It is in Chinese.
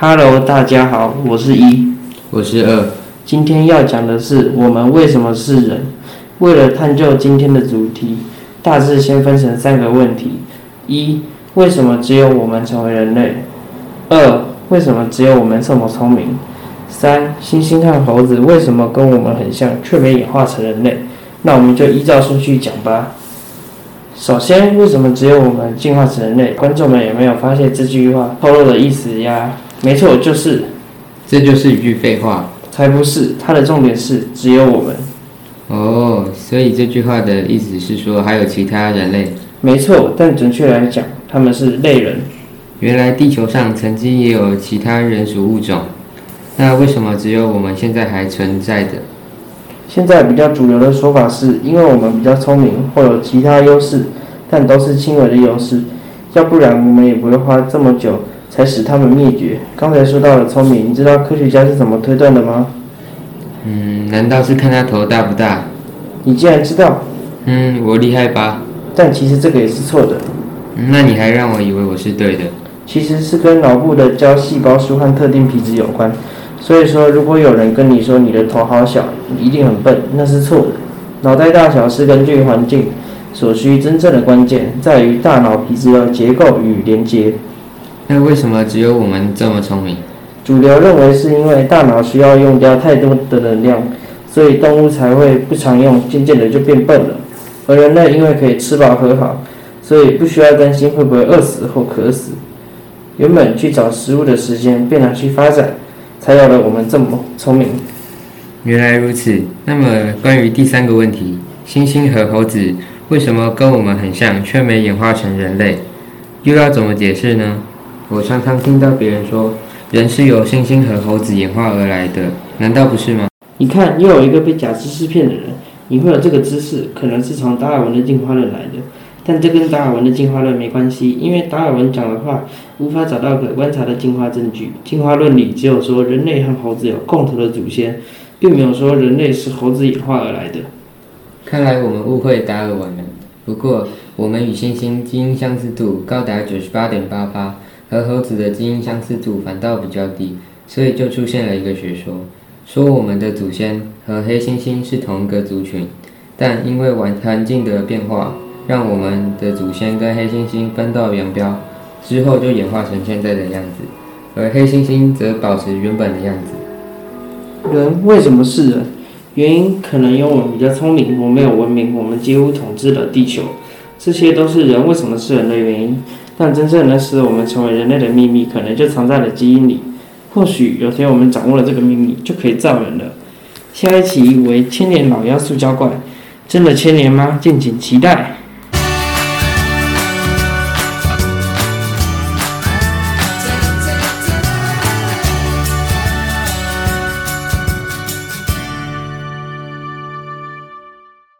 Hello，大家好，我是一，我是二。今天要讲的是我们为什么是人。为了探究今天的主题，大致先分成三个问题：一、为什么只有我们成为人类？二、为什么只有我们这么聪明？三、猩猩和猴子为什么跟我们很像，却没演化成人类？那我们就依照顺序讲吧。首先，为什么只有我们进化成人类？观众们有没有发现这句话透露的意思呀？没错，就是，这就是一句废话。才不是，它的重点是只有我们。哦，所以这句话的意思是说还有其他人类？没错，但准确来讲，他们是类人。原来地球上曾经也有其他人属物种，那为什么只有我们现在还存在着？现在比较主流的说法是，因为我们比较聪明，或有其他优势，但都是轻微的优势，要不然我们也不会花这么久才使他们灭绝。刚才说到了聪明，你知道科学家是怎么推断的吗？嗯，难道是看他头大不大？你竟然知道？嗯，我厉害吧？但其实这个也是错的。那你还让我以为我是对的？其实是跟脑部的胶细胞数和特定皮质有关。所以说，如果有人跟你说你的头好小，你一定很笨，那是错的。脑袋大小是根据环境所需，真正的关键在于大脑皮质的结构与连接。那为什么只有我们这么聪明？主流认为是因为大脑需要用掉太多的能量，所以动物才会不常用，渐渐的就变笨了。而人类因为可以吃饱喝好，所以不需要担心会不会饿死或渴死。原本去找食物的时间，变拿去发展，才有了我们这么聪明。原来如此。那么关于第三个问题，猩猩和猴子为什么跟我们很像，却没演化成人类？又要怎么解释呢？我常常听到别人说。人是由猩猩和猴子演化而来的，难道不是吗？你看，又有一个被假知识骗的人。你会有这个知识，可能是从达尔文的进化论来的，但这跟达尔文的进化论没关系，因为达尔文讲的话无法找到可观察的进化证据。进化论里只有说人类和猴子有共同的祖先，并没有说人类是猴子演化而来的。看来我们误会达尔文了。不过，我们与猩猩基因相似度高达九十八点八八。和猴子的基因相似度反倒比较低，所以就出现了一个学说，说我们的祖先和黑猩猩是同一个族群，但因为环环境的变化，让我们的祖先跟黑猩猩分道扬镳，之后就演化成现在的样子，而黑猩猩则保持原本的样子。人为什么是人？原因可能因为我们比较聪明，我们有文明，我们几乎统治了地球，这些都是人为什么是人的原因。但真正能使我们成为人类的秘密，可能就藏在了基因里。或许有天我们掌握了这个秘密，就可以造人了。下一期为千年老妖塑胶怪，真的千年吗？敬请期待。